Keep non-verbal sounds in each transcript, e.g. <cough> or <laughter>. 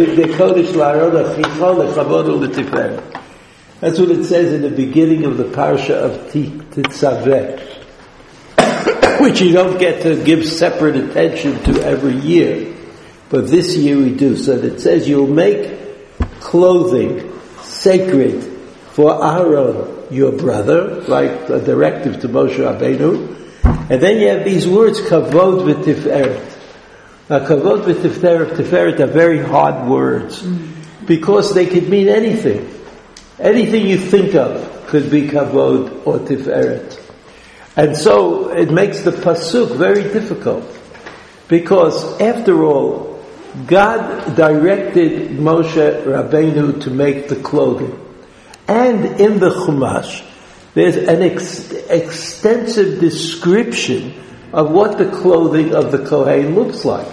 That's what it says in the beginning of the parsha of Tetzaveh, which you don't get to give separate attention to every year, but this year we do. So it says you'll make clothing sacred for Aaron, your brother, like a directive to Moshe Rabbeinu, and then you have these words, kavod v'tiferet. Now, kavod v'tiferet, tiferet are very hard words mm. because they could mean anything. Anything you think of could be kavod or tiferet. And so it makes the pasuk very difficult because after all, God directed Moshe Rabbeinu to make the clothing. And in the Chumash, there's an ex- extensive description of what the clothing of the Kohen looks like.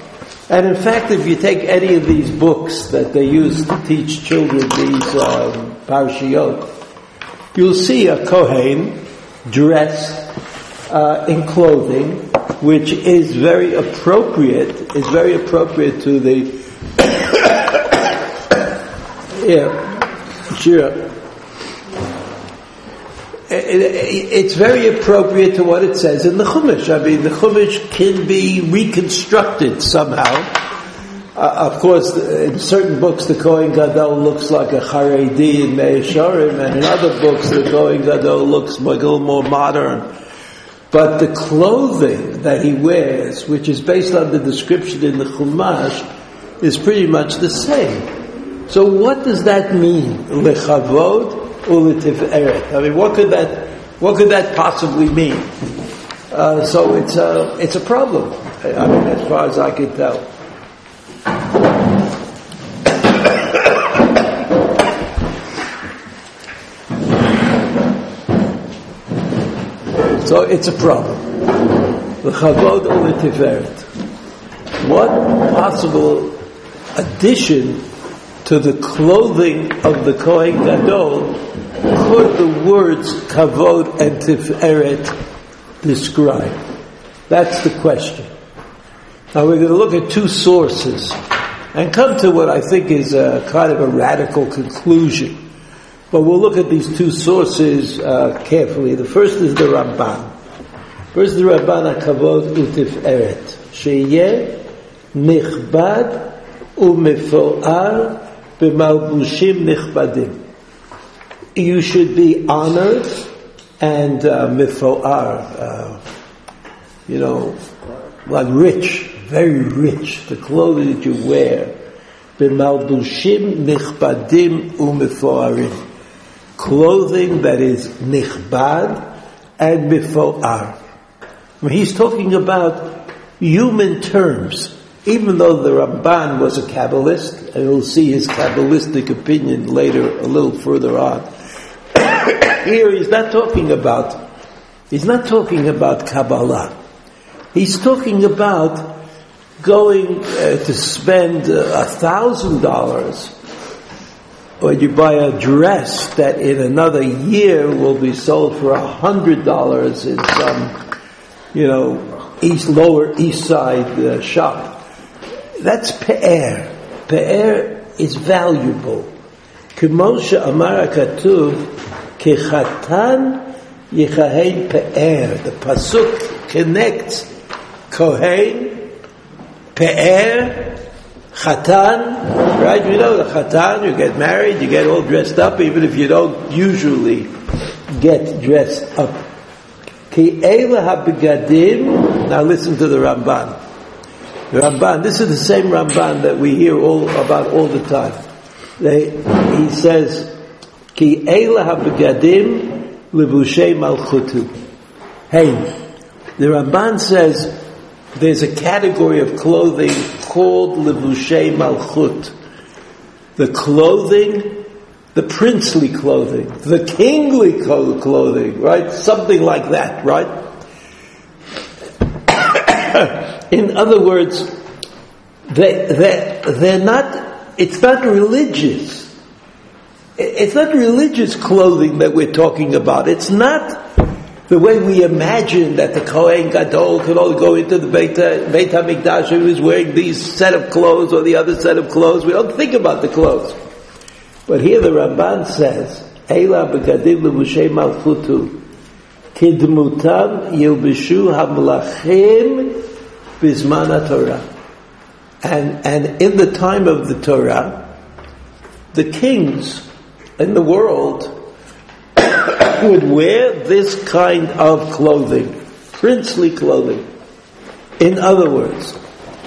And in fact, if you take any of these books that they use to teach children these um, parashiyot, you'll see a Kohen dressed uh, in clothing which is very appropriate, is very appropriate to the <coughs> yeah, sure it's very appropriate to what it says in the Chumash. I mean, the Chumash can be reconstructed somehow. Uh, of course, in certain books, the Kohen Gadol looks like a Haredi in Meah Shearim, and in other books, the Kohen Gadol looks a little more modern. But the clothing that he wears, which is based on the description in the Chumash, is pretty much the same. So what does that mean? Lechavod ulitiferet. I mean, what could that, what could that possibly mean? Uh, so it's a, it's a problem. I mean, as far as I can tell. so it's a problem. The chavod ulitiferet. What possible addition to the clothing of the Kohen Gadol could the words kavod and tiferet describe? That's the question. Now we're going to look at two sources and come to what I think is a kind of a radical conclusion. But we'll look at these two sources uh, carefully. The first is the Ramban. First, the Ramban kavod utiferet. Sheyeh nichbad umefoar b'malbushim nichbadim. You should be honored and uh, mifoar, uh, you know, like rich, very rich. The clothing that you wear, b'malbushim nichbadim umefoarim. Clothing that is nichbad and mifoar. He's talking about human terms even though the Ramban was a Kabbalist, and we'll see his Kabbalistic opinion later, a little further on. <coughs> Here he's not talking about, he's not talking about Kabbalah. He's talking about going uh, to spend uh, a thousand dollars or you buy a dress that in another year will be sold for a hundred dollars in some, you know, east lower east side uh, shop. That's pe'er. Pe'er is valuable. Amara Katuv, Kechatan Yechahen Pe'er. The Pasuk connects Kohen, Pe'er, Chatan, right? You know the Chatan, you get married, you get all dressed up, even if you don't usually get dressed up. Ki Now listen to the Ramban. Ramban, this is the same Ramban that we hear all about all the time. They, he says, Ki eila habegadim levushay malchutu. Hey, the Ramban says there's a category of clothing called levushay malchut. The clothing, the princely clothing, the kingly clothing, right? Something like that, right? In other words, they, they, they're not, it's not religious. It's not religious clothing that we're talking about. It's not the way we imagine that the Kohen Gadol could only go into the Beit, Beit HaMikdash he was wearing these set of clothes or the other set of clothes. We don't think about the clothes. But here the Ramban says, Eila begadim lemushay malchutu, kidmutam yilbishu hamlachim bisman Torah. And, and in the time of the Torah, the kings in the world <coughs> would wear this kind of clothing, princely clothing. In other words,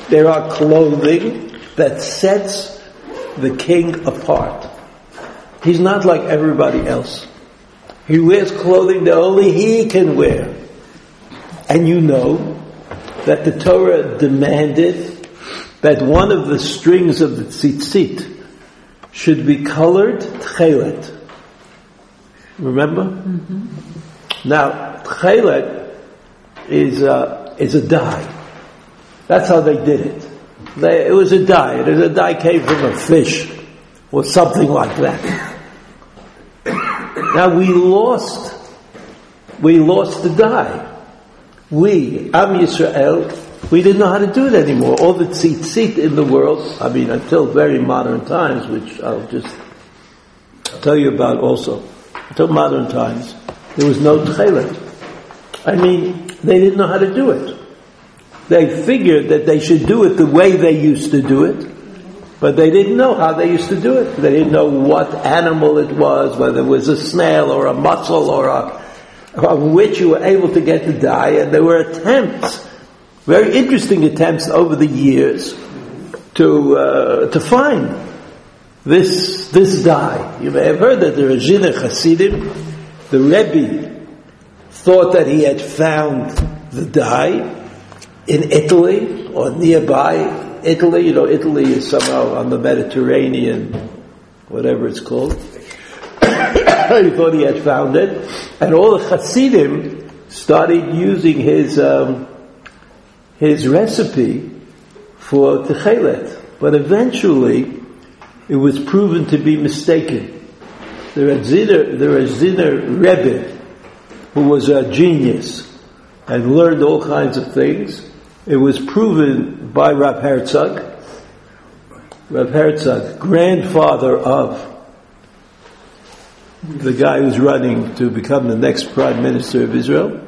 there are clothing that sets the king apart. He's not like everybody else. He wears clothing that only he can wear. And you know that the Torah demanded that one of the strings of the tzitzit should be colored tchelet. Remember? Mm-hmm. Now, tchelet is a, is a dye. That's how they did it. They, it was a dye. It was a dye came from a fish or something like that. now we lost, we lost the dye. We, Am Yisrael, we didn't know how to do it anymore. All the tzitzit in the world, I mean, until very modern times, which I'll just tell you about also until modern times, there was no tchelet. I mean, they didn't know how to do it. They figured that they should do it the way they used to do it, but they didn't know how they used to do it. They didn't know what animal it was, whether it was a snail or a mussel or a, on which you were able to get the dye, and there were attempts, very interesting attempts over the years to uh, to find this, this dye. You may have heard that the Radziner Hasidim, the Rebbe, thought that he had found the dye in Italy or nearby Italy. You know, Italy is somehow on the Mediterranean, whatever it's called. He thought he had found it. And all the Hasidim started using his, um, his recipe for Techelet. But eventually, it was proven to be mistaken. The Radziner, the Radziner Rebbe, who was a genius and learned all kinds of things, it was proven by Rab Herzog, Rab Herzog, grandfather of the guy who's running to become the next prime minister of Israel.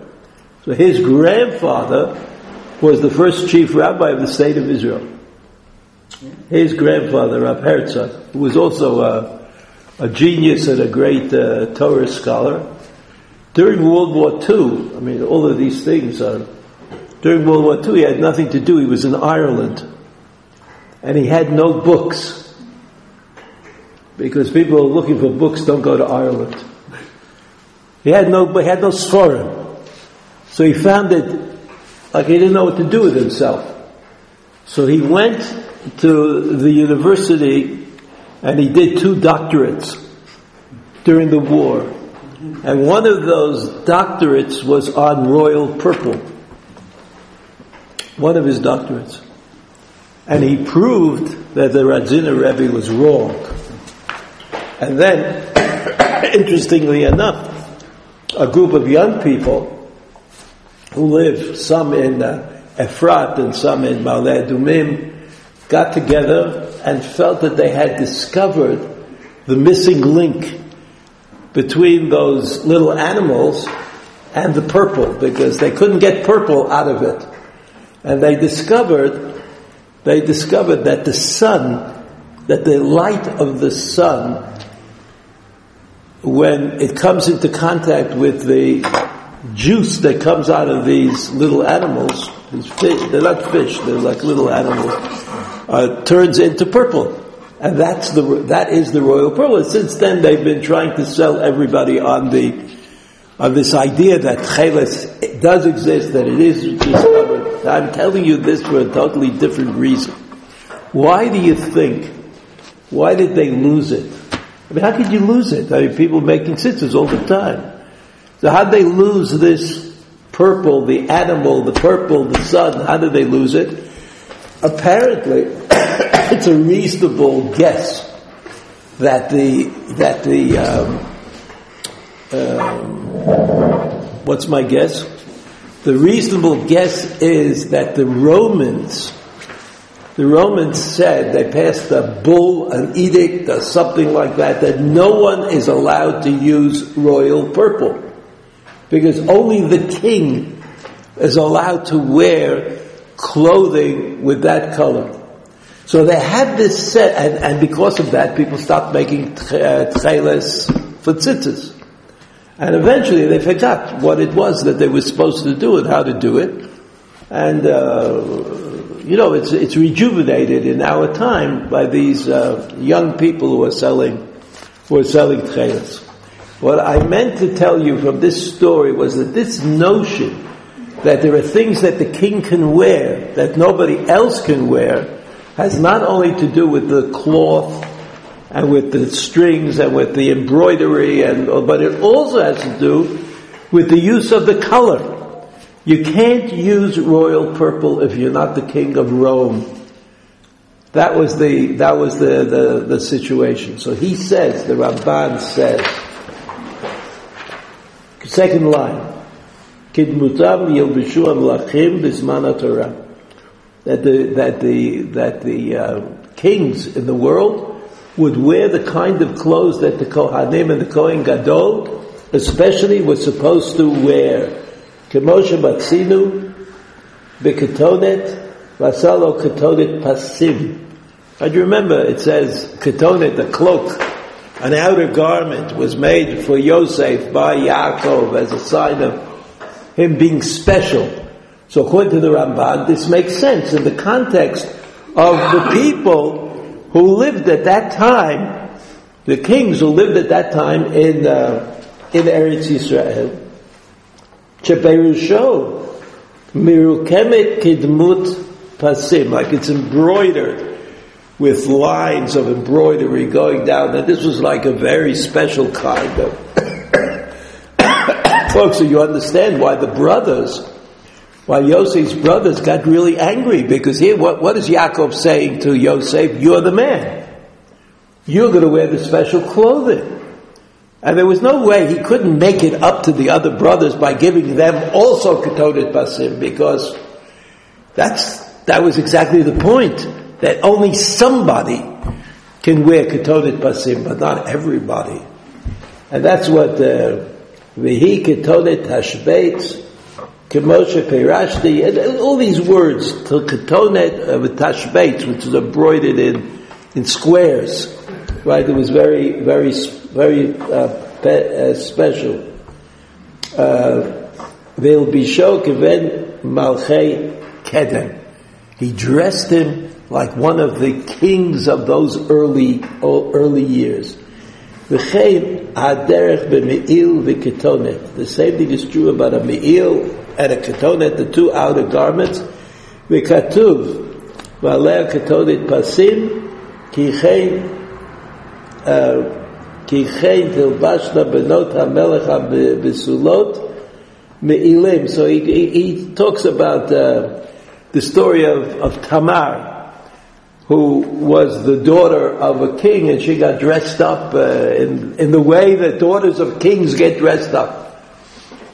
So his grandfather was the first chief rabbi of the state of Israel his grandfather, Rav Herzog, who was also a, a genius and a great uh, Torah scholar, during World War II, I mean, all of these things are, during World War II, he had nothing to do. He was in Ireland. And he had no books. Because people looking for books don't go to Ireland. He had no, he had no sforim. So he found it like he didn't know what to do with himself. So he went to the university and he did two doctorates during the war. And one of those doctorates was on royal purple. One of his doctorates. And he proved that the Radziner Rebbe was wrong. And then, interestingly enough, a group of young people who live, some in uh, Efrat and some in Ma'ale Adumim, got together and felt that they had discovered the missing link between those little animals and the purple because they couldn't get purple out of it. And they discovered, they discovered that the sun, that the light of the sun, when it comes into contact with the juice that comes out of these little animals, these fish, they're not fish, they're like little animals, uh, turns into purple. And that's the, that is the royal pearl. And since then they've been trying to sell everybody on the, on this idea that tcheles does exist, that it is discovered. I'm telling you this for a totally different reason. Why do you think, why did they lose it? I mean, how could you lose it? I mean, people making sitters all the time. So how did they lose this purple, the animal, the purple, the sun? How did they lose it? apparently <coughs> it's a reasonable guess that the that the um, um, What's my guess? The reasonable guess is that the Romans, the Romans said they passed a bull, an edict, or something like that, that no one is allowed to use royal purple. Because only the king is allowed to wear clothing with that color. So they had this set, and, and because of that, people stopped making tcheles for tzitzis. And eventually they forgot what it was that they were supposed to do and how to do it. And, uh, you know, it's, it's rejuvenated in our time by these uh, young people who are selling, who are selling tcheles. What I meant to tell you from this story was that this notion that there are things that the king can wear that nobody else can wear has not only to do with the cloth and with the strings and with the embroidery and, but it also has to do with the use of the color. You can't use royal purple if you're not the king of Rome. That was the, that was the, the, the situation. So he says, the Ramban says, second line, Kidmutam yilbishu amlachim bisman Torah that the that the that the uh, kings in the world would wear the kind of clothes that the Kohanim and the Kohen Gadol, especially, were supposed to wear. Kemoshe Matzinu, Beketonet, Vasalo Ketonet Pasim. I do remember it says Ketonet, the cloak, an outer garment was made for Yosef by Yaakov as a sign of him being special. So according to the Ramban, this makes sense in the context of the people who lived at that time, the kings who lived at that time in uh, in Eretz Yisrael. Cheperusho mirukemet kidmut pasim, like it's embroidered with lines of embroidery going down. That this was like a very special kind of. <coughs> Folks, so you understand why the brothers why Yosef's brothers got really angry because here, what, what is Yaakov saying to Yosef? You're the man. You're going to wear the special clothing. And there was no way he couldn't make it up to the other brothers by giving them also ketonet basim because that's, that was exactly the point that only somebody can wear ketonet basim, but not everybody. And that's what uh, vihi ketonet hashbeit Kemoshe Peirashti, and all these words, to Ketonet uh, which is embroidered in, in squares, right? It was very, very, very uh, pe- uh, special. They'll be show Keven Malchei Kedem. He dressed him like one of the kings of those early, early years. The same thing is true about a me'il and a ketonet, the two outer garments. V'katuv v'aleh ketonet pasim kichein kichein tilbashna benot hamelech besulot me'ilim. So he, he, he, talks about uh, the story of, of Tamar who was the daughter of a king and she got dressed up uh, in, in the way that daughters of kings get dressed up.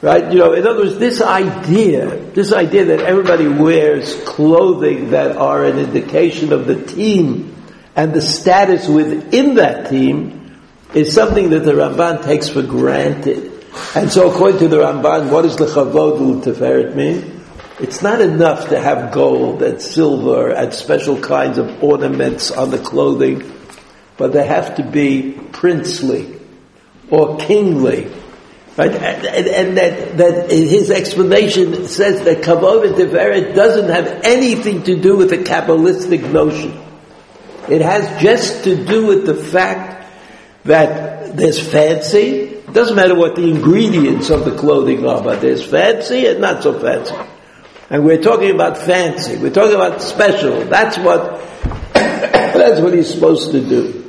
Right? You know, in other words, this idea, this idea that everybody wears clothing that are an indication of the team and the status within that team is something that the Ramban takes for granted. And so according to the Ramban, what does the Chavod Teferet mean? It's not enough to have gold and silver and special kinds of ornaments on the clothing, but they have to be princely or kingly Right? And, and, that, that his explanation says that Kavod and Tiferet doesn't have anything to do with a Kabbalistic notion. It has just to do with the fact that there's fancy. It doesn't matter what the ingredients of the clothing are, but there's fancy and not so fancy. And we're talking about fancy. We're talking about special. That's what, <coughs> that's what he's supposed to do.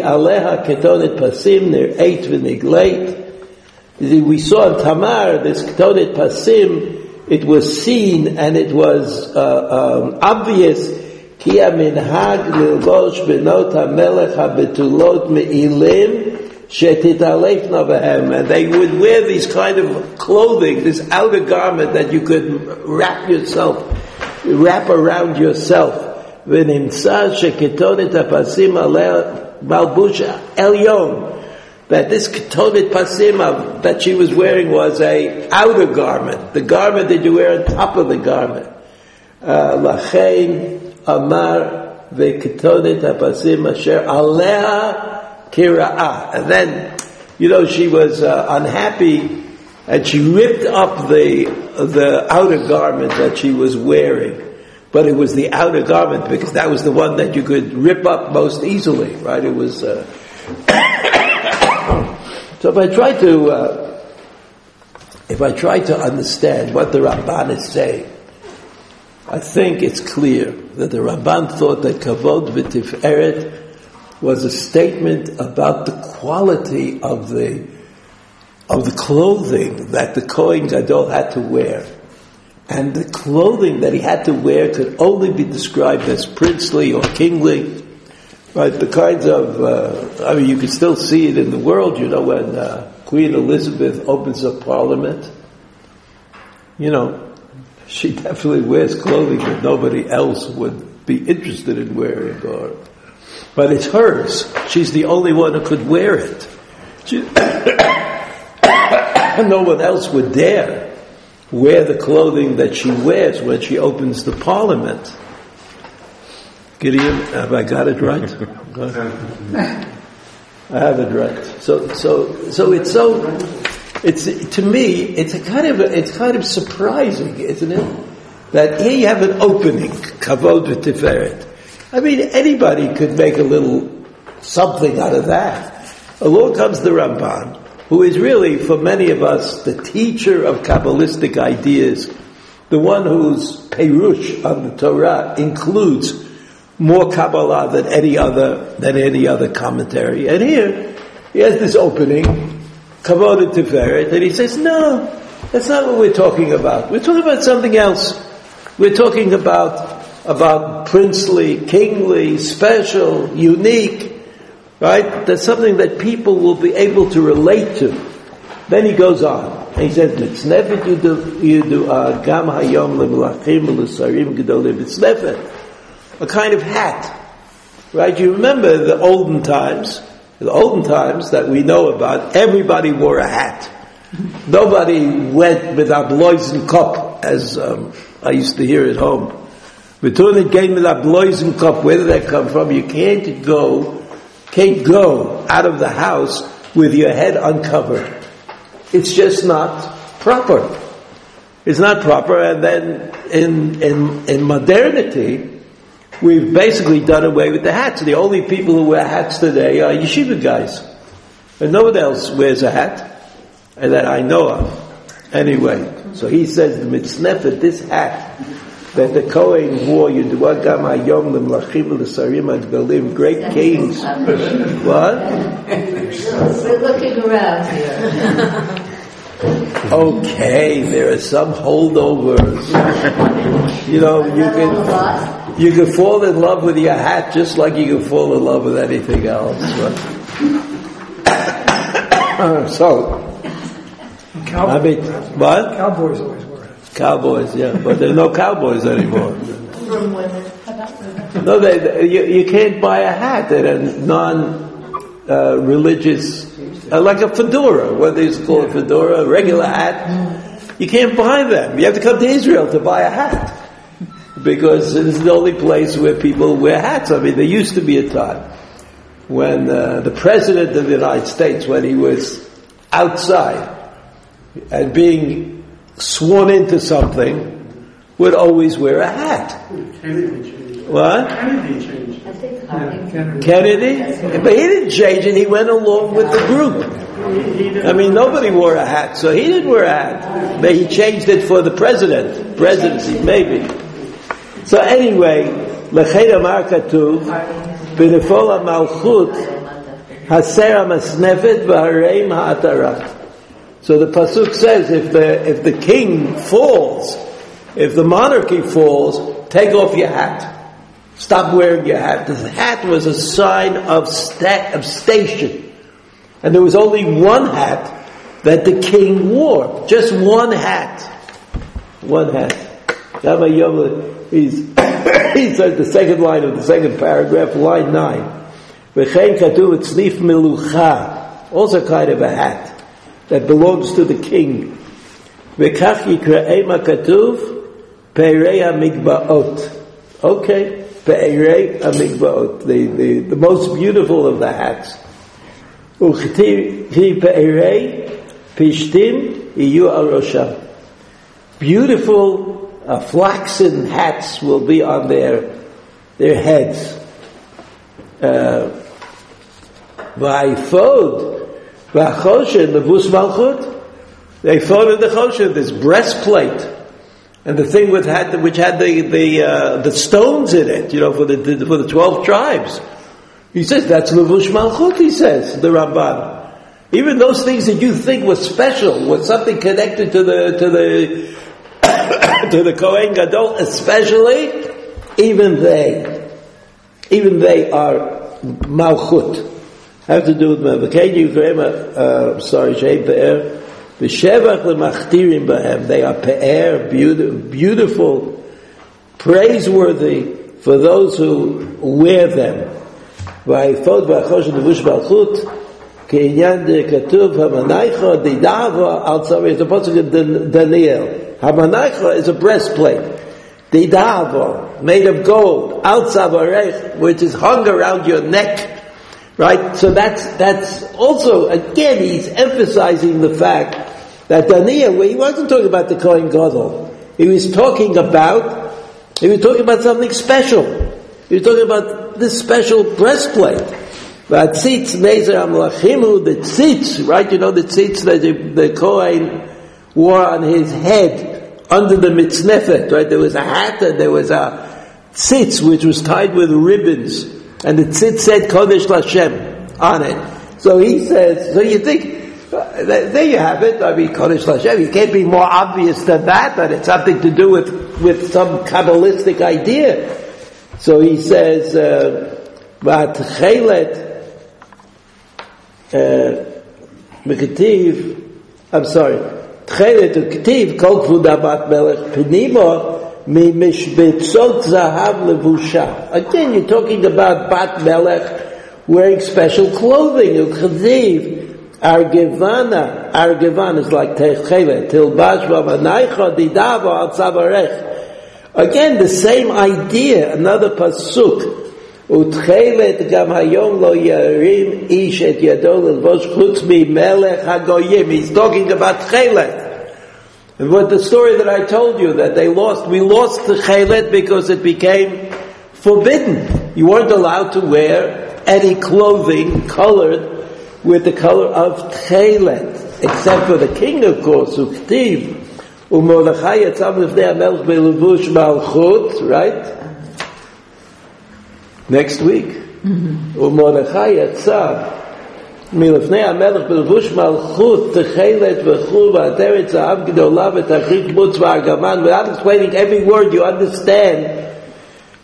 Aleha ketonet pasim v'nigleit. We saw in Tamar, this ketonet pasim, it was seen and it was uh, um, obvious ki lilgosh benot hamelech habetulot me'ilim and they would wear these kind of clothing, this outer garment that you could wrap yourself, wrap around yourself. That this ketonet pasim that she was wearing was a outer garment, the garment that you wear on top of the garment. Uh, Lachein amar veketonet pasim asher alea kira'ah. And then, you know, she was uh, unhappy and she ripped up the, the outer garment that she was wearing. But it was the outer garment because that was the one that you could rip up most easily, right? It was, uh... <coughs> so if I try to, uh, if I try to understand what the Ramban is saying, I think it's clear that the Ramban thought that kavod v'tiferet was a statement about the quality of the of the clothing that the Kohen Gadol had to wear. And the clothing that he had to wear could only be described as princely or kingly. Right, the kinds of, uh, I mean, you can still see it in the world, you know, when uh, Queen Elizabeth opens a parliament. You know, she <laughs> definitely wears clothing that nobody else would be interested in wearing or but it's hers. She's the only one who could wear it. She, <coughs> no one else would dare wear the clothing that she wears when she opens the parliament. Gideon, have I got it right? <laughs> I have it right. So, so, so it's so, it's, to me, it's a kind of, it's kind of surprising, isn't it? That here you have an opening, kavod v'tiferet. I mean, anybody could make a little something out of that. Along comes the Ramban, who is really, for many of us, the teacher of Kabbalistic ideas, the one whose Perush on the Torah includes more Kabbalah than any other, than any other commentary. And here, he has this opening, Kavod Tiferet, and he says, no, that's not what we're talking about. We're talking about something else. We're talking about about princely, kingly, special, unique, right? That's something that people will be able to relate to. Then he goes on. And he says, "Mitznefet yidu uh, gam hayom lemelachim lesarim gedolim mitznefet." A kind of hat, right? You remember the olden times, the olden times that we know about. Everybody wore a hat. Nobody went with a bloisen kop, as um, I used to hear at home. Where did that come from? You can't go, can't go out of the house with your head uncovered. It's just not proper. It's not proper. And then in, in, in modernity, we've basically done away with the hats. The only people who wear hats today are yeshiva guys. And no one else wears a hat, and that I know of. Anyway, so he says the mitznefet, this hat, that the Kohen wore Yudua Gam Hayom Lemlachim L'Sarim Agdalim, great kings. <laughs> what? We're looking around here. <laughs> okay, there are some holdovers. you know, you can you can fall in love with your hat just like you can fall in love with anything else. <coughs> so, Cowboys, I mean, what? Cowboys always were. Cowboys, yeah, but there are no cowboys anymore. No, they, they, you, you can't buy a hat at a non-religious, uh, uh, like a fedora, what they used to call a fedora, a regular hat. You can't buy them. You have to come to Israel to buy a hat. Because this is the only place where people wear hats. I mean, there used to be a time when uh, the President of the United States, when he was outside and being sworn into something would always wear a hat. What? Kennedy changed. Kennedy? But he didn't change it, he went along with the group. I mean, nobody wore a hat, so he didn't wear a hat. But he changed it for the president, presidency, maybe. So anyway, Lecheda Markatu, B'nefol Malchut, Haser HaMasnefet V'Hareim Ha'atarat. So the pasuk says, if the if the king falls, if the monarchy falls, take off your hat. Stop wearing your hat. The hat was a sign of, sta- of station. And there was only one hat that the king wore. Just one hat. One hat. Rabbi Yom, he's, <coughs> he said the second line of the second paragraph, line nine. V'chein katuv tzlif melucha. Also kind of a hat that belongs to the king. V'kach yikra'ei ma katuv peirei ha-migbaot. Okay, peirei ha-migbaot. The, the, the most beautiful of the hats. Uchti peirei pishtim iyu al rosham. Beautiful uh, flaxen hats will be on their their heads. Uh, Vayfod, v'achoshen, levus malchut. They of the choshen, this breastplate, and the thing with had which had the the uh, the stones in it, you know, for the, the for the twelve tribes. He says that's levush malchut. He says the Ramban. Even those things that you think were special, was something connected to the to the <coughs> to the Kohen Gadol, especially, even they, even they are malchut. Have to do with Mevakei Yukreim, uh, sorry, Shei Pe'er, V'shevach l'machtirim b'hem. They are pe'er, beautiful, praiseworthy for those who wear them. V'ayfod v'achosh levush balchut, כעניין כתוב, המנייכו דידאבו על צורי, it's a pasuk of Daniel. Hamanaicha is a breastplate. Didavo, made of gold, al which is hung around your neck. Right? So that's, that's also, again, he's emphasizing the fact that Daniel, well, he wasn't talking about the Kohen Gadol. He was talking about, he was talking about something special. He was talking about this special breastplate. Vatzitz Nezer Amlachimu, the tzitz, right? You know the tzitz that the, the Kohen wore on his head under the mitznefet, right? There was a hat and there was a tzitz which was tied with ribbons, and the tzitz said Kodesh Lashem on it. So he says, so you think, uh, there you have it, I mean Kodesh Lashem, you can't be more obvious than that, that it's something to do with, with some Kabbalistic idea. So he says, but uh, Chelet, uh, I'm sorry, Tchelet, Ketiv, Kol Kvudabat Melech Penimo, Again, you're talking about Bat Melech wearing special clothing. Uchaziv, Argivana. Argivana is like Techele. Tilbash v'vanaycha didava atzavarech. Again, the same idea, another pasuk. Utchelet gam hayom lo yarim ish et yadol el vosh chutz mi melech hagoyim. He's talking about chelet. And what the story that I told you, that they lost, we lost the chelet because it became forbidden. You weren't allowed to wear any clothing colored with the color of chelet, except for the king, of course, uktiv. Umordechai yatzam lifnei hamelch belevush malchut, right? next week. ומרדכי יצא מלפני המלך בלבוש מלכות תכלת וכו' ועטרת זהב גדולה ותכריך מוץ וארגמן without explaining every word you understand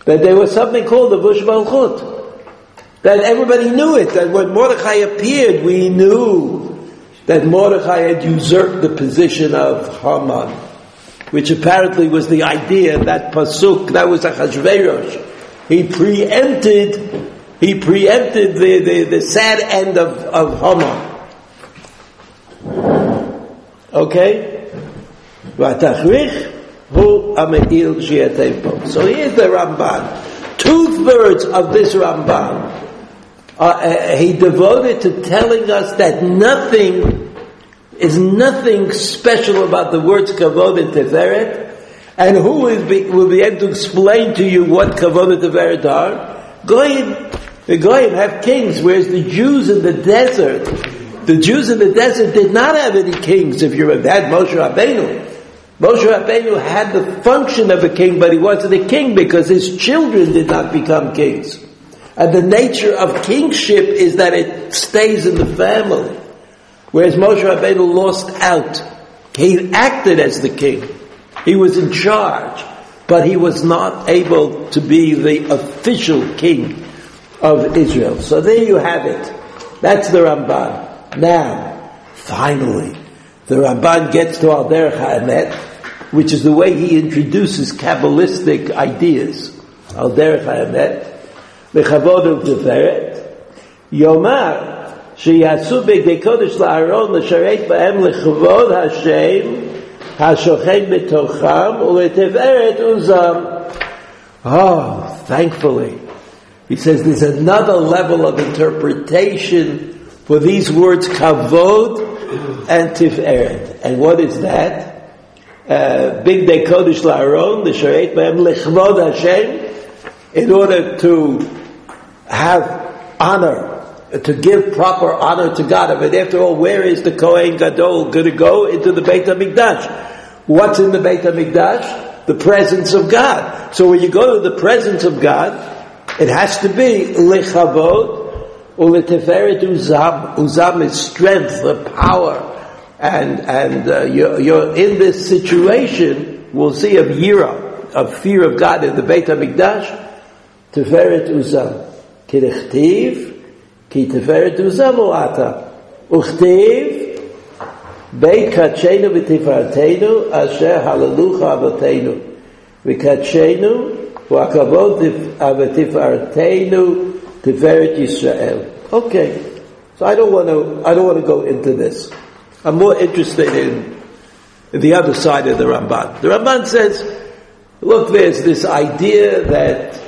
that there was something called the Bush Malchut that everybody knew it that when Mordechai appeared we knew that Mordechai had usurped the position of Haman which apparently was the idea that Pasuk that was a Achashverosh he preempted, he preempted the, the, the sad end of, of Haman. Okay? So here's the Ramban. Two thirds of this Ramban, uh, uh, he devoted to telling us that nothing is nothing special about the words kavod and tiferet, and who will be, will be able to explain to you what Kavod Teveret are? Goyim. The Goyim have kings, whereas the Jews in the desert, the Jews in the desert did not have any kings. If you had Moshe Rabbeinu, Moshe Rabbeinu had the function of a king, but he wasn't a king because his children did not become kings. And the nature of kingship is that it stays in the family. Whereas Moshe Rabbeinu lost out. He acted as the king. He was in charge, but he was not able to be the official king of Israel. So there you have it. That's the Ramban. Now, finally, the Ramban gets to Al Derech HaEmet, which is the way he introduces Kabbalistic ideas. Al Derech HaEmet, Lechavod Uvteferet, Yomar, שיעשו בגדי קודש לאהרון לשרת בהם לכבוד השם השוכן בתוכם ולתפארת עוזם. Oh, thankfully. He says there's another level of interpretation for these words kavod and tiferet. And what is that? Uh, Bigdei Kodesh La'aron, the Sharet B'hem Lechvod Hashem, in order to have honor to give proper honor to God. I mean, after all, where is the Kohen Gadol going to go? Into the Beit HaMikdash. What's in the Beit HaMikdash? The presence of God. So when you go to the presence of God, it has to be lechavod or leteferet uzam. Uzam is strength, the power. And, and uh, you're, you're in this situation, we'll see of yira, of fear of God in the Beit HaMikdash, teferet uzam. Kidechtiv, כי תפארת וזמו אתה. וכתיב, בית קדשנו ותפארתנו, אשר הללוך אבותינו. וקדשנו הוא הכבוד ותפארתנו, תפארת ישראל. Okay, so I don't want to, I don't want to go into this. I'm more interested in, in the other side of the Ramban. The Ramban says, look, there's this idea that,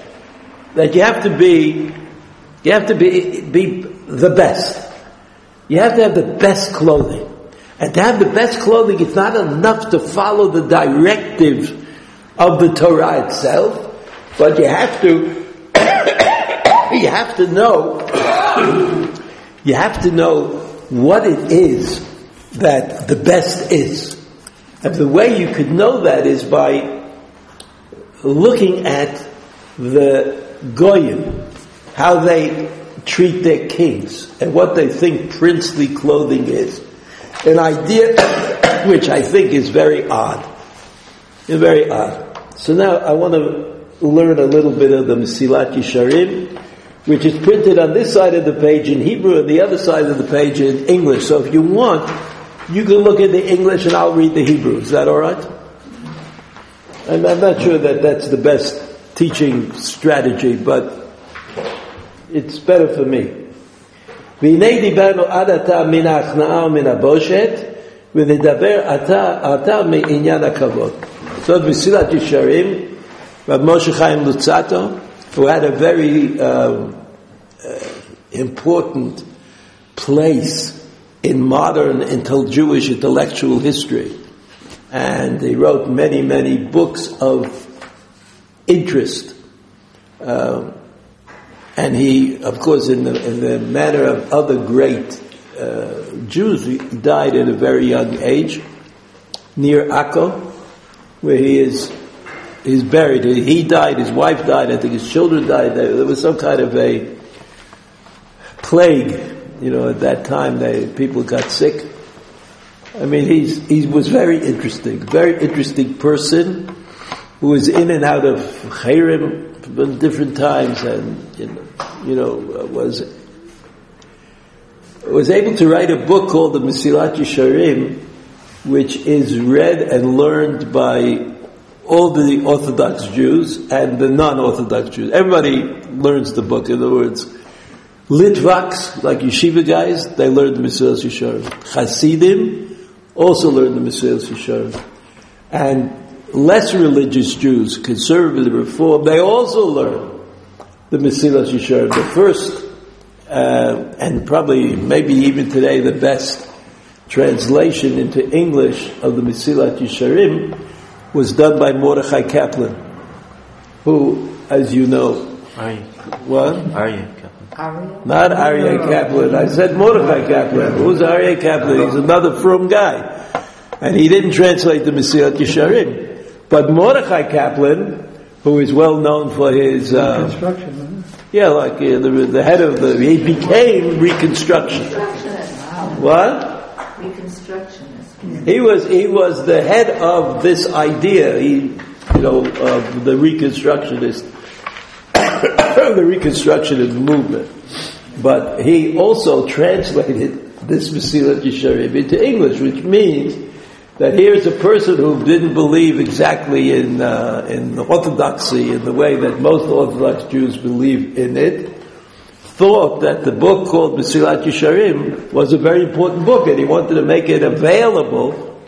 that you have to be you have to be, be the best. You have to have the best clothing. And to have the best clothing, it's not enough to follow the directive of the Torah itself, But you have to, <coughs> you have to know, you have to know what it is that the best is. And the way you could know that is by looking at the Goyim, how they treat their kings and what they think princely clothing is. An idea <coughs> which I think is very odd. Very odd. So now I want to learn a little bit of the Mesilat Yesharim, which is printed on this side of the page in Hebrew and the other side of the page in English. So if you want, you can look at the English and I'll read the Hebrew. Is that all right? I'm, I'm not sure that that's the best teaching strategy, but it's better for me. והנה דיברנו עד עתה מן ההכנעה ומן הבושת, ונדבר עתה, עתה מעניין הכבוד. זאת מסילת ישרים, Rab Moshe Chaim Luzzatto, who had a very um, uh, important place in modern until Jewish intellectual history. And he wrote many, many books of interest. Um, and he, of course, in the, in the manner of other great uh, Jews, he died at a very young age near Akko, where he is he's buried. He died, his wife died, I think his children died. There, was some kind of a plague, you know, at that time. They, people got sick. I mean, he's, he was very interesting, very interesting person who was in and out of Chayrim different times and, you know, you know, was was able to write a book called the Mesilat Yesharim, which is read and learned by all the Orthodox Jews and the non-Orthodox Jews. Everybody learns the book. In other words, Litvaks, like yeshiva guys, they learn the Mesilat Yesharim. Hasidim also learn the Mesilat Yesharim. And less religious Jews, conservative, reform, they also learn the Mesilas Yesharim. The first, uh, and probably maybe even today the best translation into English of the Mesilat Yesharim was done by Mordechai Kaplan, who, as you know, Aryeh. what? Aryeh Kaplan. Aryeh? Not Aryeh Kaplan. I said Mordechai Kaplan. Who's Aryeh Kaplan? He's another from guy. And he didn't translate the Mesilat Yesharim. But Mordechai Kaplan, who is well known for his uh, Construction, yeah, like uh, the, the head of the he became Reconstruction. Reconstructionist. What? Reconstructionist. He was he was the head of this idea. He you know of the Reconstructionist <coughs> the Reconstructionist movement. But he also translated this Mesilat Yesharim into English, which means that here's a person who didn't believe exactly in uh, in orthodoxy in the way that most Orthodox Jews believe in it, thought that the book called Mesilat Yesharim was a very important book, and he wanted to make it available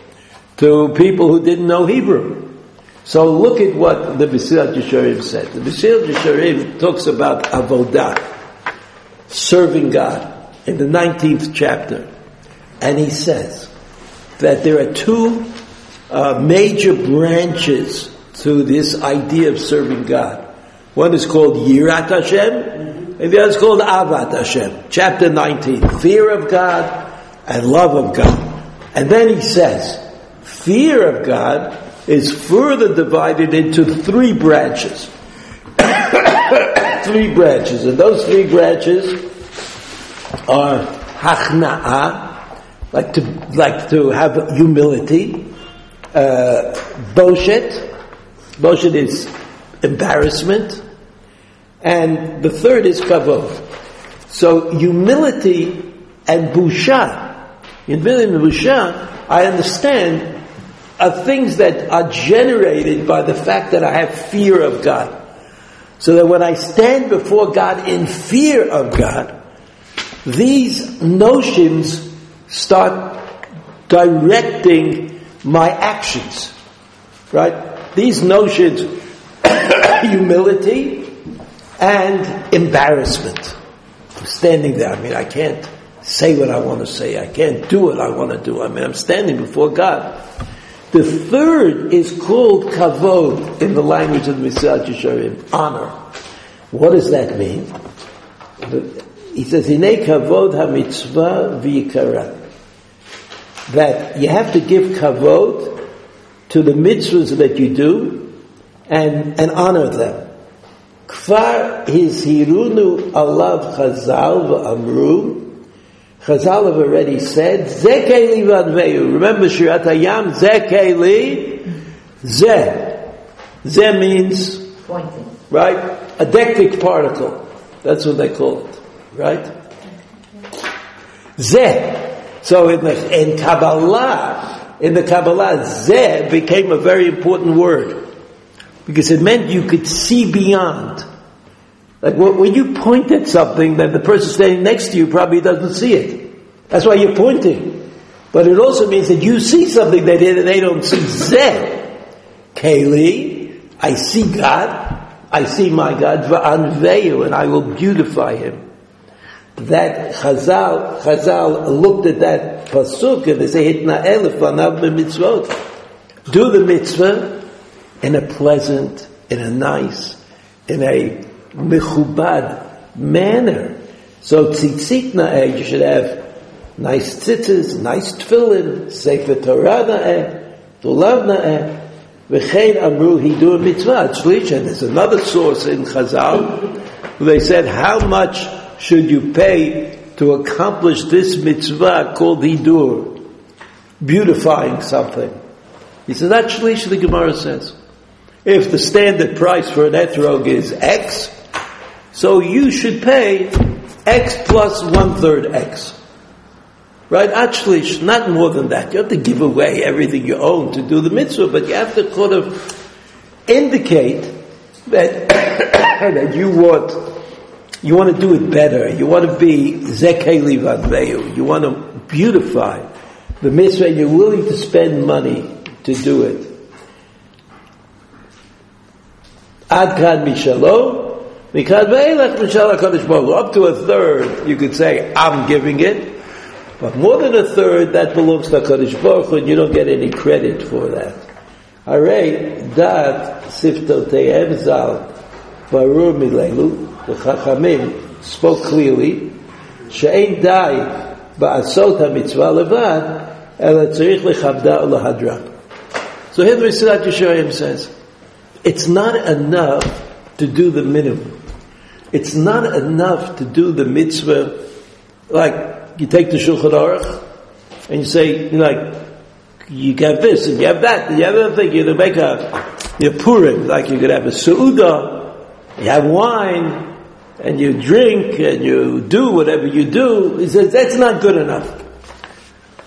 to people who didn't know Hebrew. So look at what the Mesilat Yesharim said. The Mesilat Yesharim talks about avodah, serving God, in the 19th chapter. And he says that there are two uh, major branches to this idea of serving God. One is called Yirat Hashem, other is called Ahavat Hashem. Chapter 19, fear of God and love of God. And then he says, fear of God is further divided into three branches. <coughs> three branches, and those three branches are hachna'a, like to like to have humility. Uh, boshet, boshet is embarrassment, and the third is kavod. So humility and busha, humility and busha, I understand are things that are generated by the fact that I have fear of God. So that when I stand before God in fear of God, these notions start directing my actions. Right? These notions, <coughs> humility and embarrassment. I'm standing there. I mean, I can't say what I want to say. I can't do what I want to do. I mean, I'm standing before God. The third is called kavod in the language of the Mesilat Yesharim, honor. What does that mean? He says, Hine kavod ha-mitzvah v'yikara. That you have to give kavod to the mitzvahs that you do and, and honor them. Kfar hizhirunu alav chazal v'amru Chazal have already said, Zekeli vadveyu. Remember Shirat Hayam, Zekeli, Ze. Ze means, Pointing. right, a deictic particle. That's what they call it, right? Ze. So in, the, in Kabbalah, in the Kabbalah, Ze became a very important word. Because it meant you could see beyond. Like when you point at something that the person standing next to you probably doesn't see it. That's why you're pointing. But it also means that you see something that they don't see. Zeh. Kaylee, I see God. I see my God. Va'anveyu, and I will beautify him. That Chazal, Chazal looked at that pasuk and they say, Hitna elef mitzvot. Do the mitzvah in a pleasant, in a nice, in a mechubad manner. So tzitzit na'eh, you should have nice tzitzis, nice tefillin, sefer Torah na'eh, lulav na'eh, v'chein amru hidur mitzvah, tzlich, and there's another source in Chazal, they said, how much should you pay to accomplish this mitzvah called hidur, beautifying something? He says, that's shlish, the Gemara says. If the standard price for an etrog is X, so you should pay X plus one third X. Right? Actually, not more than that. You have to give away everything you own to do the mitzvah, but you have to kind of indicate that, <coughs> that you want, you want to do it better. You want to be zekeli vadveyu. You want to beautify the mitzvah. You're willing to spend money to do it. Ad kan mishalom, up to a third, you could say, I'm giving it. But more than a third, that belongs to HaKadosh Baruch Hu, and you don't get any credit for that. Arei, dat, siftotehem zal, barur milelu, the Chachamim spoke clearly, she'ein dai ba'asot ha-mitzvah levad, ela tzarich lechabda ulahadra. So here the Mesilat Yesharim says, it's not enough to do the minimum. It's not enough to do the mitzvah, like you take the Shulchan Aruch and you say, you like, you have this and you have that, and you have other thing, you make a, you Purim, like you could have a Su'udah, you have wine, and you drink, and you do whatever you do. He says, that's not good enough.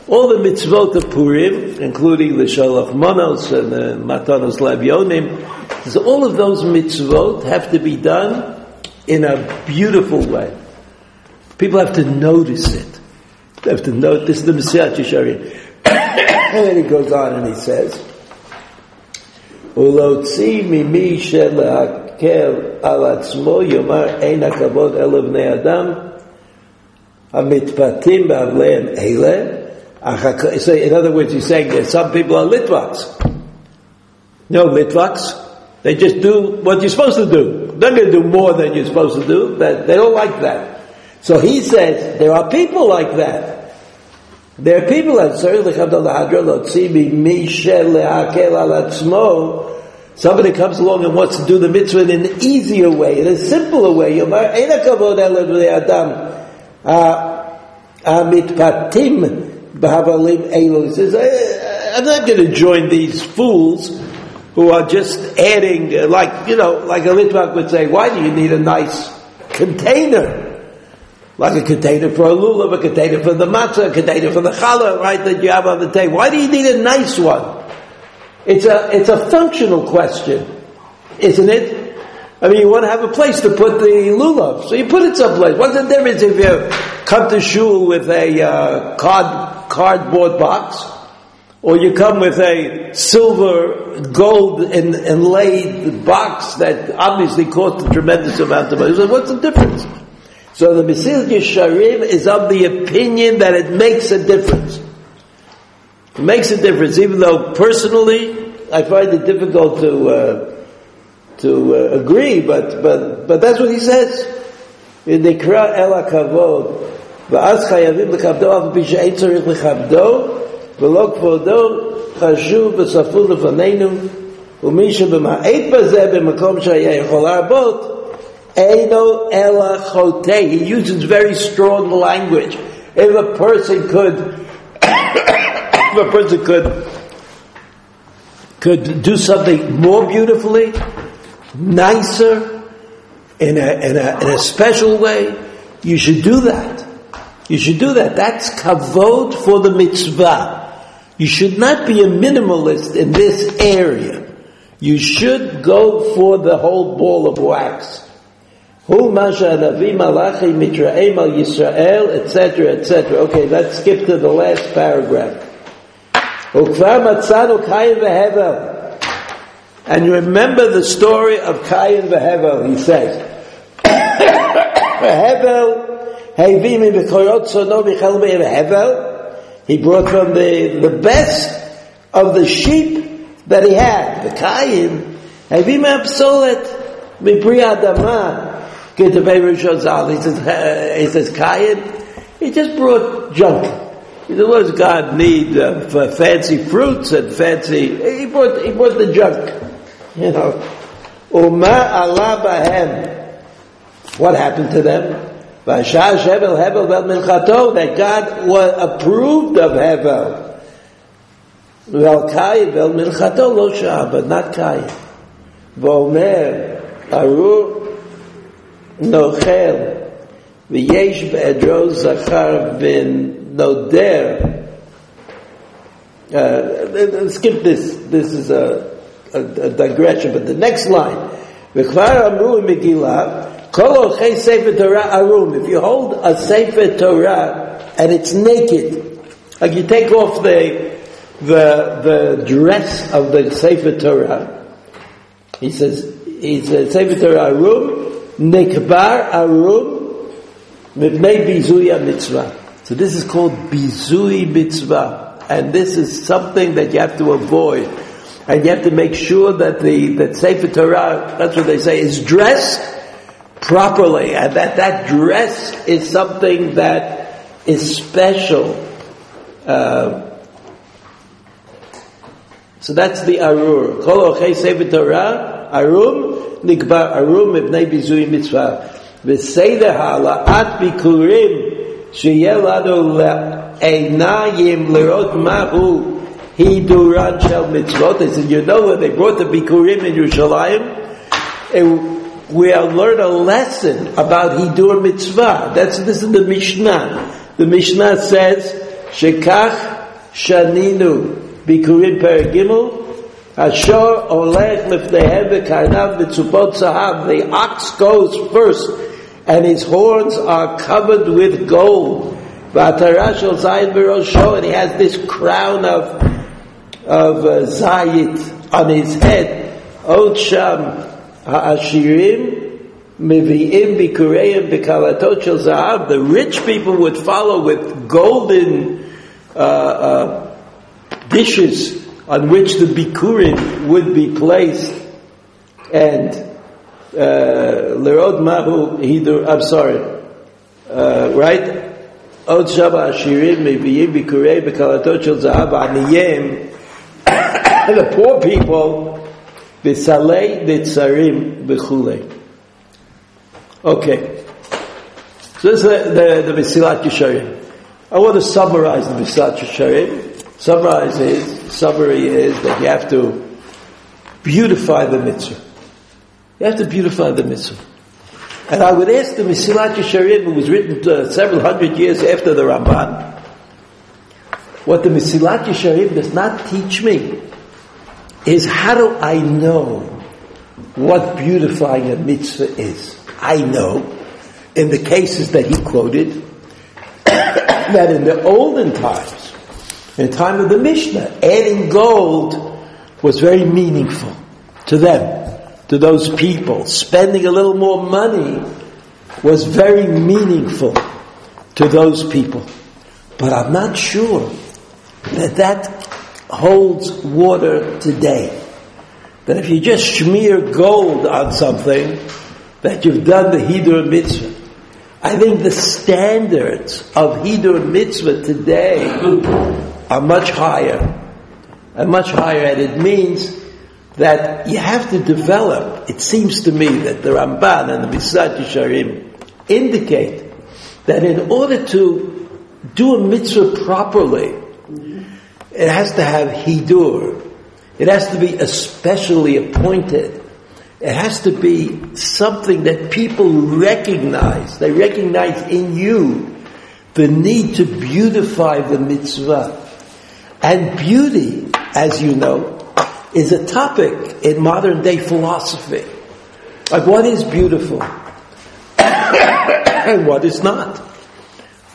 all the mitzvot of Purim, including the Shalach Manos and the Matanos Labionim, all of those mitzvot have to be done in a beautiful way. People have to notice it. They have to note this is the Mesilat Yesharim. <coughs> and then he goes on and he says, "Ulotzi yomar el adam ah, so in other words he's saying that some people are litvaks. No litvaks, they just do what you're supposed to do. They're going to do more than you're supposed to do. That they don't like that. So he says there are people like that. There are people that certainly come to the Hadra. Somebody comes along and wants to do the mitzvah in an easier way, in a simpler way. He says, I'm not going to join these fools who are just adding, like, you know, like a Litvak would say, why do you need a nice container? Like a container for a lulav, a container for the matzah, a container for the challah, right, that you have on the table. Why do you need a nice one? It's a, it's a functional question, isn't it? I mean, you want to have a place to put the lulav, so you put it someplace. What's the difference if you come to shul with a uh, card, cardboard box, or you come with a silver, gold in, inlaid box that obviously cost a tremendous amount of money? So what's the difference? So the Mesilat Yesharim is of the opinion that it makes a difference. It makes a difference, even though personally I find it difficult to uh, to uh, agree, but but but that's what he says. In the Kra El Kavod, ואז חייבים לכבדו אף פי שאין צריך לכבדו, ולא כבודו חשוב וספור לפנינו, ומי שבמעט בזה במקום שהיה יכול להרבות, אינו אלא חוטא. He uses very strong language. If a person could, <coughs> if a person could, could do something more beautifully, nicer, in a, in a, in a special way, you should do that. You should do that. That's kavod for the mitzvah. You should not be a minimalist in this area. You should go for the whole ball of wax. Navi malachi mitraim al Yisrael, etc., etc. Okay, let's skip to the last paragraph. And you remember the story of Kayin vehevel, he says. <coughs> Hevel he brought from the, the best of the sheep that he had, the Kayin. Hevim Absolet Mibri Adama. He says, he says, Kayin, he just brought junk. He said, what does God need uh, for fancy fruits and fancy, he brought, he brought the junk. You know. Uma Allah. What happened to them? That God was approved of Hevel. Vel Kai Vel Milchato Lo Shah, but not Kai. Vomer Aru Nochel V'yesh Be'edro Zachar Ben Noder uh, skip this. This is a, a, a digression, but the next line. V'kvar amru Megillah If you hold a Sefer Torah and it's naked, like you take off the the the dress of the Sefer Torah, he says he says Sefer Torah Arum Nekbar Arum Mipnei Bizuya Mitzvah. So this is called Bizui Mitzvah, and this is something that you have to avoid. And you have to make sure that the that Sefer Torah, that's what they say, is dressed properly, and that that dress is something that is special. Uh, so that's the arur. Kol ochei sefer Torah, arum, nikba arum ibnei bizui mitzvah. V'seder ha'la'at bikurim, שיהיה לנו לעיניים לראות מהו הידורן של מצוות. They said, you know when they brought the bikurim in Yerushalayim, we learn a lesson about Hidur Mitzvah. That's, this is the Mishnah. The Mishnah says, Shekach Shaninu Bikurim Perigimel Ashor Olech Lifnehem V'Karnav V'Tzupot Zahav The ox goes first and his horns are covered with gold. V'Atarash Ol Zayin V'Rosho and he has this crown of of uh, Zayit on his head. Sham Ha'ashirim Mivi'im Bikureim B'Kalatot Shel Zahav The rich people would follow with golden uh, uh, dishes on which the bikurim would be placed, and uh, lerod mahu hidur. I'm sorry, uh, right? Od shaba ashirim meviyim bikurei bekalatot shel zahav aniyim. <coughs> The poor people b'salei b'tzarim b'chulei. Okay, so this is the the, the Mesilat Yesharim. I want to summarize the Mesilat Yesharim. Summarize is, summary is that you have to beautify the mitzvah. You have to beautify the mitzvah. And I would ask the Mesilat Yesharim, who was written uh, several hundred years after the Ramban, what the Mesilat Yesharim does not teach me is how do I know what beautifying a mitzvah is? I know, in the cases that he quoted, <coughs> that in the olden times, in the time of the Mishnah, adding gold was very meaningful to them, to those people. Spending a little more money was very meaningful to those people. But I'm not sure that that holds water today. That if you just smear gold on something, that you've done the Hidur mitzvah. I think the standards of Hidur mitzvah today are much higher. And much higher, and it means that you have to develop, it seems to me that the Ramban and the Mesilat Yesharim indicate that in order to do a mitzvah properly, it has to have hidur. It has to be especially appointed. It has to be something that people recognize. They recognize in you the need to beautify the mitzvah. And beauty, as you know, is a topic in modern day philosophy. Like what is beautiful <coughs> and what is not.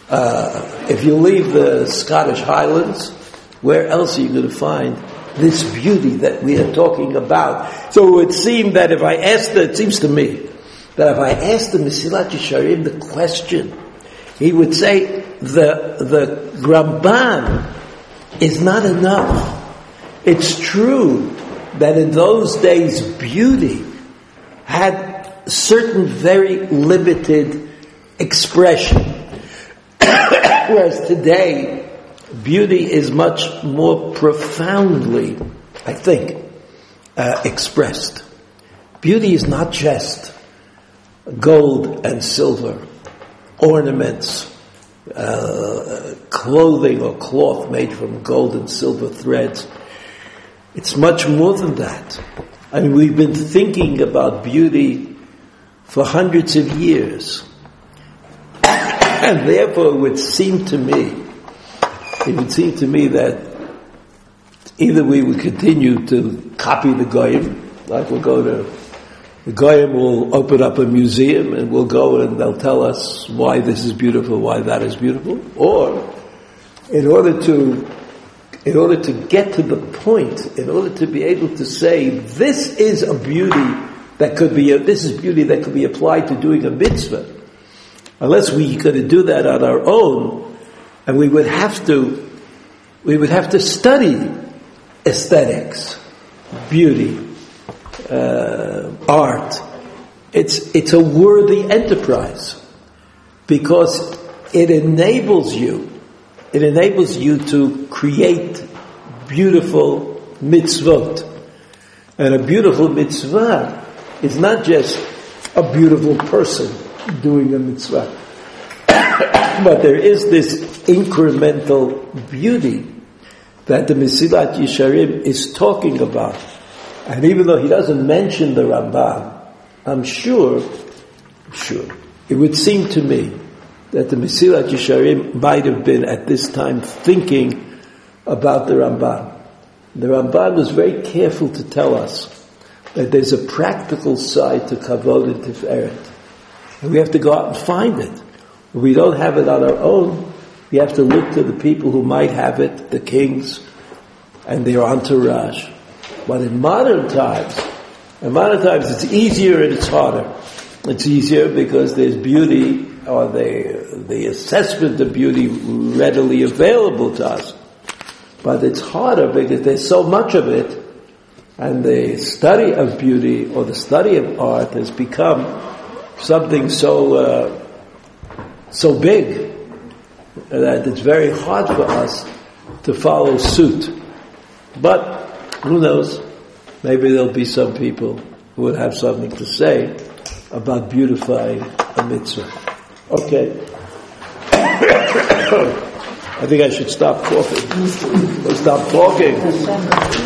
Uh, if you leave the Scottish Highlands, where else are you going to find this beauty that we are talking about? So it would seem that if I asked, the, it seems to me, that if I asked the Mesilat Yesharim the question, he would say the the Ramban is not enough. It's true that in those days beauty had certain very limited expression. <coughs> Whereas today, beauty is much more profoundly, I think, uh, expressed. Beauty is not just gold and silver, ornaments, uh, clothing or cloth made from gold and silver threads. It's much more than that. I mean, we've been thinking about beauty for hundreds of years. and therefore it would seem to me, it would seem to me that either we would continue to copy the Goyim, like we'll go to the Goyim will open up a museum and we'll go and they'll tell us why this is beautiful, why that is beautiful. Or, in order to, in order to get to the point, in order to be able to say, this is a beauty that could be, a, this is beauty that could be applied to doing a mitzvah. Unless we could do that on our own, and we would have to, we would have to study aesthetics, beauty, uh, art, it's, it's a worthy enterprise because it enables you, it enables you to create beautiful mitzvot. And a beautiful mitzvah is not just a beautiful person doing a mitzvah. But there is this incremental beauty that the Mesilat Yesharim is talking about. And even though he doesn't mention the Ramban, I'm sure, sure, it would seem to me that the Mesilat Yesharim might have been at this time thinking about the Ramban. The Ramban was very careful to tell us that there's a practical side to Kavod and Tiferet. And we have to go out and find it. If we don't have it on our own, we have to look to the people who might have it, the kings and their entourage. But in modern times, in modern times it's easier and it's harder. It's easier because there's beauty or the, the assessment of beauty readily available to us. But it's harder because there's so much of it and the study of beauty or the study of art has become something so, uh, so big that it's very hard for us to follow suit. But who knows? Maybe there'll be some people who will have something to say about beautifying a mitzvah. Okay. <coughs> I think I should stop coughing. Stop talking.